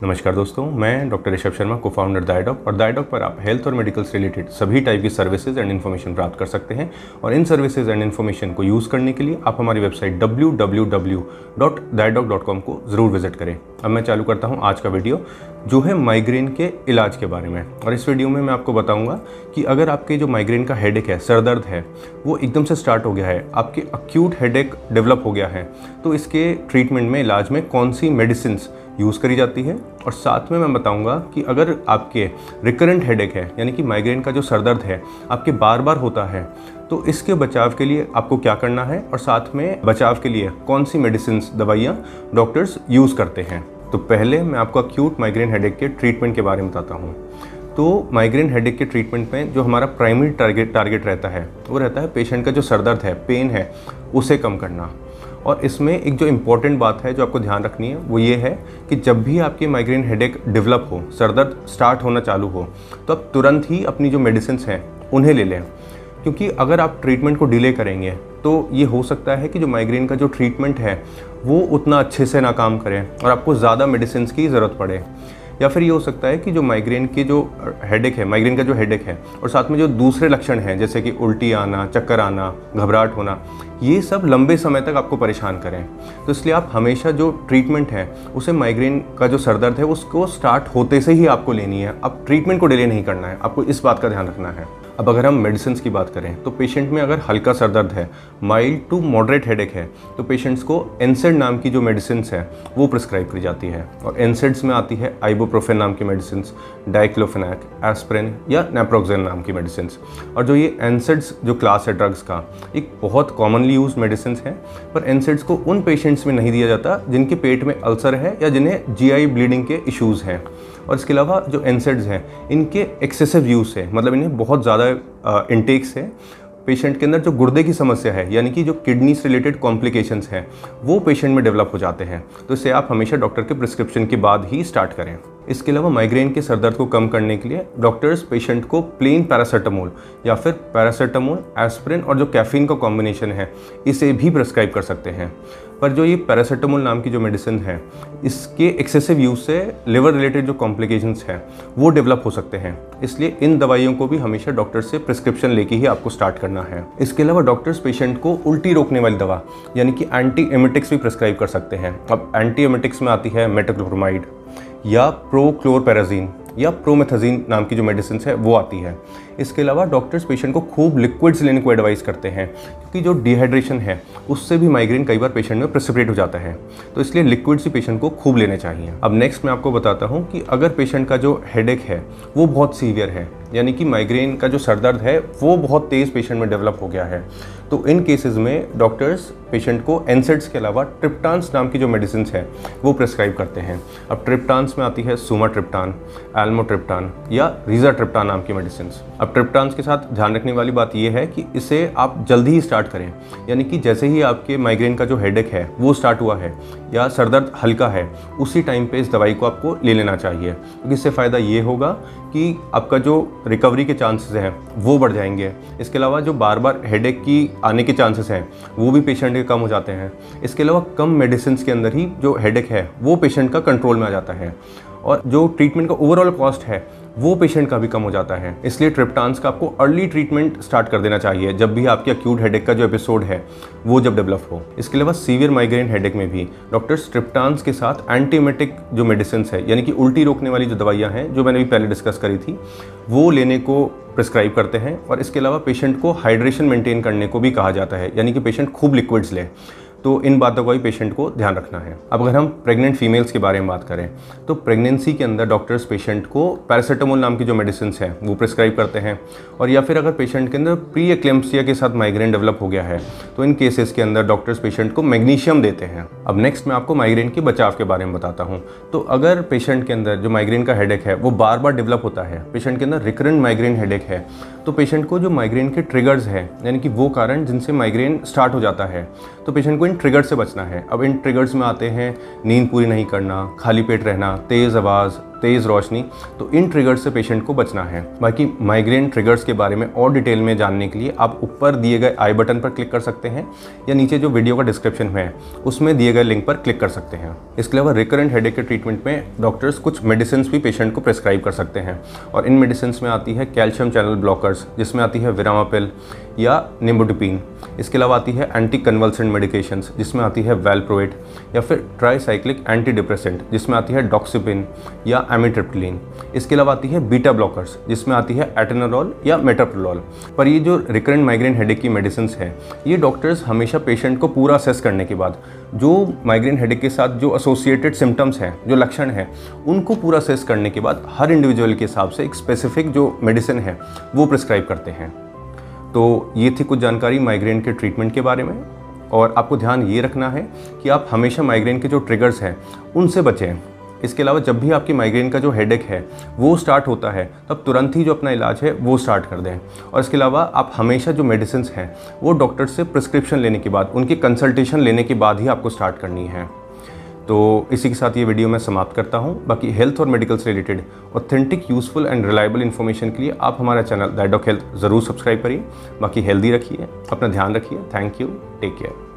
नमस्कार दोस्तों, मैं डॉक्टर ऋषभ शर्मा को फाउंडर दायडॉक और दायडॉक पर आप हेल्थ और मेडिकल से रिलेटेड सभी टाइप की सर्विसेज़ एंड इन्फॉर्मेशन प्राप्त कर सकते हैं। और इन सर्विसेज़ एंड इन्फॉर्मेशन को यूज़ करने के लिए आप हमारी वेबसाइट www.daidok.com को ज़रूर विज़िट करें। अब मैं चालू करता हूँ आज का वीडियो जो है माइग्रेन के इलाज के बारे में। और इस वीडियो में मैं आपको बताऊँगा कि अगर आपके जो माइग्रेन का हेडेक है, सर दर्द है, वो एकदम से स्टार्ट हो गया है, आपके अक्यूट हेडेक डेवलप हो गया है तो इसके ट्रीटमेंट में इलाज में कौन सी मेडिसिन यूज़ करी जाती है। और साथ में मैं बताऊँगा कि अगर आपके रिकरेंट हेडेक है, यानी कि माइग्रेन का जो सरदर्द है, आपके बार बार होता है तो इसके बचाव के लिए आपको क्या करना है? और साथ में बचाव के लिए कौन सी मेडिसिन दवाइयाँ डॉक्टर्स यूज़ करते हैं? तो पहले मैं आपको अक्यूट माइग्रेन हेडेक के ट्रीटमेंट के बारे में बताता हूँ। तो माइग्रेन हेडेक के ट्रीटमेंट में जो हमारा प्राइमरी टारगेट टारगेट रहता है, वो रहता है पेशेंट का जो सरदर्द है पेन है, उसे कम करना। और इसमें एक जो इंपॉर्टेंट बात है जो आपको ध्यान रखनी है, वो ये है कि जब भी आपकी माइग्रेन हेडेक डेवलप हो सरदर्द स्टार्ट होना चालू हो तो आप तुरंत ही अपनी जो मेडिसिन हैं, उन्हें ले लें। क्योंकि अगर आप ट्रीटमेंट को डिले करेंगे तो ये हो सकता है कि जो माइग्रेन का जो ट्रीटमेंट है, वो उतना अच्छे से ना काम करें और आपको ज़्यादा मेडिसिन की ज़रूरत पड़े। या फिर ये हो सकता है कि जो माइग्रेन की जो हेडेक है माइग्रेन का जो हेडेक है और साथ में जो दूसरे लक्षण हैं, जैसे कि उल्टी आना, चक्कर आना, घबराहट होना, ये सब लंबे समय तक आपको परेशान करें। तो इसलिए आप हमेशा जो ट्रीटमेंट है, उसे माइग्रेन का जो सरदर्द है, उसको स्टार्ट होते से ही आपको लेनी है। अब ट्रीटमेंट को डिले नहीं करना है, आपको इस बात का ध्यान रखना है। अब अगर हम मेडिसिन की बात करें तो पेशेंट में अगर हल्का सर दर्द है माइल्ड टू मॉडरेट हेडेक है तो पेशेंट्स को एनसेड नाम की जो मेडिसिन है, वो प्रिस्क्राइब करी जाती है। और एनसेड्स में आती है आइबोप्रोफेन नाम की मेडिसिन डाइक्लोफेनैक एस्प्रिन या नेप्रोक्जेन नाम की मेडिसिन और जो ये एनसेड्स जो क्लास है ड्रग्स का, एक बहुत कॉमनली यूज़ मेडिसिन है, पर एनसेड्स को उन पेशेंट्स में नहीं दिया जाता जिनके पेट में अल्सर है या जिन्हें जीआई ब्लीडिंग के इश्यूज़ हैं। और इसके अलावा जो एनसेड्स हैं, इनके एक्सेसिव यूज़ है मतलब इन्हें बहुत ज़्यादा इंटेक्स है। पेशेंट के अंदर जो गुर्दे की समस्या है, यानी कि जो किडनी से रिलेटेड कॉम्प्लिकेशंस हैं, वो पेशेंट में डेवलप हो जाते हैं। तो इसे आप हमेशा डॉक्टर के प्रिस्क्रिप्शन के बाद ही स्टार्ट करें। इसके अलावा माइग्रेन के सरदर्द को कम करने के लिए डॉक्टर्स पेशेंट को प्लेन पैरासीटामोल या फिर पैरासीटामोल एस्प्रिन और जो कैफीन का कॉम्बिनेशन है, इसे भी प्रेस्क्राइब कर सकते हैं। पर जो ये पैरासीटामोल नाम की जो मेडिसिन है, इसके एक्सेसिव यूज़ से लिवर रिलेटेड जो कॉम्प्लिकेशंस हैं, वो डेवलप हो सकते हैं। इसलिए इन दवाइयों को भी हमेशा डॉक्टर से प्रिस्क्रिप्शन लेके ही आपको स्टार्ट करना है। इसके अलावा डॉक्टर्स पेशेंट को उल्टी रोकने वाली दवा, यानी कि एंटी एमेटिक्स भी प्रिस्क्राइब कर सकते हैं। अब एंटी एमेटिक्स में आती है मेटाक्लोप्रोमाइड या प्रोक्लोरपेराजीन या प्रोमेथाजीन नाम की जो मेडिसिन है, वो आती है। इसके अलावा डॉक्टर्स पेशेंट को खूब लिक्विड्स लेने को एडवाइस करते हैं, क्योंकि जो डिहाइड्रेशन है, उससे भी माइग्रेन कई बार पेशेंट में प्रेसिपरेट हो जाता है। तो इसलिए लिक्विड्स ही पेशेंट को खूब लेने चाहिए। अब नेक्स्ट मैं आपको बताता हूँ कि अगर पेशेंट का जो हेडेक है, वो बहुत सीवियर है यानी कि माइग्रेन का जो सरदर्द है, वो बहुत तेज़ पेशेंट में डेवलप हो गया है। तो इन केसेस में डॉक्टर्स पेशेंट को एनसेट्स के अलावा ट्रिप्टान्स नाम की जो मेडिसिन है, वो प्रिस्क्राइब करते हैं। अब ट्रिप्टान्स में आती है सुमा ट्रिप्टान एल्मोट्रिप्टान या रीजा ट्रिप्टान नाम की मेडिसिन अब ट्रिप्टान्स के साथ ध्यान रखने वाली बात यह है कि इसे आप जल्दी ही स्टार्ट करें। यानी कि जैसे ही आपके माइग्रेन का जो हेडेक है, वो स्टार्ट हुआ है या सरदर्द हल्का है, उसी टाइम पे इस दवाई को आपको ले लेना चाहिए। क्योंकि इससे फ़ायदा ये होगा कि आपका जो रिकवरी के चांसेस हैं, वो बढ़ जाएँगे। इसके अलावा जो बार बार हेडेक की आने के चांसेस हैं, वो भी पेशेंट के कम हो जाते हैं। इसके अलावा कम मेडिसिन के अंदर ही जो हेडेक है, वो पेशेंट का कंट्रोल में आ जाता है। और जो ट्रीटमेंट का ओवरऑल कॉस्ट है वो पेशेंट का भी कम हो जाता है। इसलिए ट्रिप्टान्स का आपको अर्ली ट्रीटमेंट स्टार्ट कर देना चाहिए। जब भी आपके अक्यूट हेडेक का जो एपिसोड है, वो जब डेवलप हो। इसके अलावा सीवियर माइग्रेन हेडेक में भी डॉक्टर्स ट्रिप्टान्स के साथ एंटीमेटिक जो मेडिसिन है, यानी कि उल्टी रोकने वाली जो दवाइयाँ हैं, जो मैंने भी पहले डिस्कस करी थी, वो लेने को प्रिस्क्राइब करते हैं। और इसके अलावा पेशेंट को हाइड्रेशन मेंटेन करने को भी कहा जाता है। यानी कि पेशेंट खूब लिक्विड्स ले। तो इन बातों का भी पेशेंट को ध्यान रखना है। अब अगर हम प्रेग्नेंट फीमेल्स के बारे में बात करें तो प्रेगनेंसी के अंदर डॉक्टर्स पेशेंट को पैरासीटामोल नाम की जो मेडिसिन है, वो प्रिस्क्राइब करते हैं। और या फिर अगर पेशेंट के अंदर प्री एक्लेम्सिया के साथ माइग्रेन डेवलप हो गया है तो इन केसेस के अंदर डॉक्टर्स पेशेंट को मैग्नीशियम देते हैं। अब नेक्स्ट मैं आपको माइग्रेन के बचाव के बारे में बताता हूँ। तो अगर पेशेंट के अंदर जो माइग्रेन का हेडेक है, वो बार बार डेवलप होता है पेशेंट के अंदर रिकरेंट माइग्रेन हेडेक है तो पेशेंट को जो माइग्रेन के ट्रिगर्स हैं, यानी कि वो कारण जिनसे माइग्रेन स्टार्ट हो जाता है तो पेशेंट को इन ट्रिगर से बचना है। अब इन ट्रिगर्स में आते हैं, नींद पूरी नहीं करना, खाली पेट रहना, तेज़ आवाज़ तेज़ रोशनी तो इन ट्रिगर्स से पेशेंट को बचना है। बाकी माइग्रेन ट्रिगर्स के बारे में और डिटेल में जानने के लिए आप ऊपर दिए गए आई बटन पर क्लिक कर सकते हैं, या नीचे जो वीडियो का डिस्क्रिप्शन है, उसमें दिए गए लिंक पर क्लिक कर सकते हैं। इसके अलावा रिकरेंट हेडेक के ट्रीटमेंट में डॉक्टर्स कुछ मेडिसिन भी पेशेंट को प्रेस्क्राइब कर सकते हैं। और इन मेडिसिन में आती है कैल्शियम चैनल ब्लॉकर्स जिसमें आती है विरामापिल या निम्बोटिपिन इसके अलावा आती है एंटी कन्वल्सेंट मेडिकेशंस जिसमें आती है वेलप्रोएट या फिर ट्राईसाइक्लिक एंटी डिप्रेसेंट जिसमें आती है डॉक्सिपिन या एमिट्रिप्टिलिन इसके अलावा आती है बीटा ब्लॉकर्स जिसमें आती है एटेनोलॉल या मेटाप्रोलॉल पर ये जो रिकरेंट माइग्रेन हेडेक की मेडिसिन है, ये डॉक्टर्स हमेशा पेशेंट को पूरा असेस करने के बाद, जो माइग्रेन हेडेक के साथ जो एसोसिएटेड सिम्टम्स हैं, जो लक्षण हैं, उनको पूरा असेस करने के बाद हर इंडिविजुअल के हिसाब से एक स्पेसिफिक जो मेडिसिन है, वो प्रिस्क्राइब करते हैं। तो ये थी कुछ जानकारी माइग्रेन के ट्रीटमेंट के बारे में। और आपको ध्यान ये रखना है कि आप हमेशा माइग्रेन के जो ट्रिगर्स हैं, उनसे बचें। इसके अलावा जब भी आपकी माइग्रेन का जो हेडेक है, वो स्टार्ट होता है, तब तुरंत ही जो अपना इलाज है, वो स्टार्ट कर दें। और इसके अलावा आप हमेशा जो मेडिसिन हैं, वो डॉक्टर से प्रिस्क्रिप्शन लेने के बाद, उनकी कंसल्टेशन लेने के बाद ही आपको स्टार्ट करनी है। तो इसी के साथ ये वीडियो मैं समाप्त करता हूँ। बाकी हेल्थ और मेडिकल से related authentic useful and reliable information के लिए आप हमारा चैनल दैट ऑफ़ हेल्थ ज़रूर सब्सक्राइब करिए। बाकी हेल्दी रखिए, अपना ध्यान रखिए। Thank you take care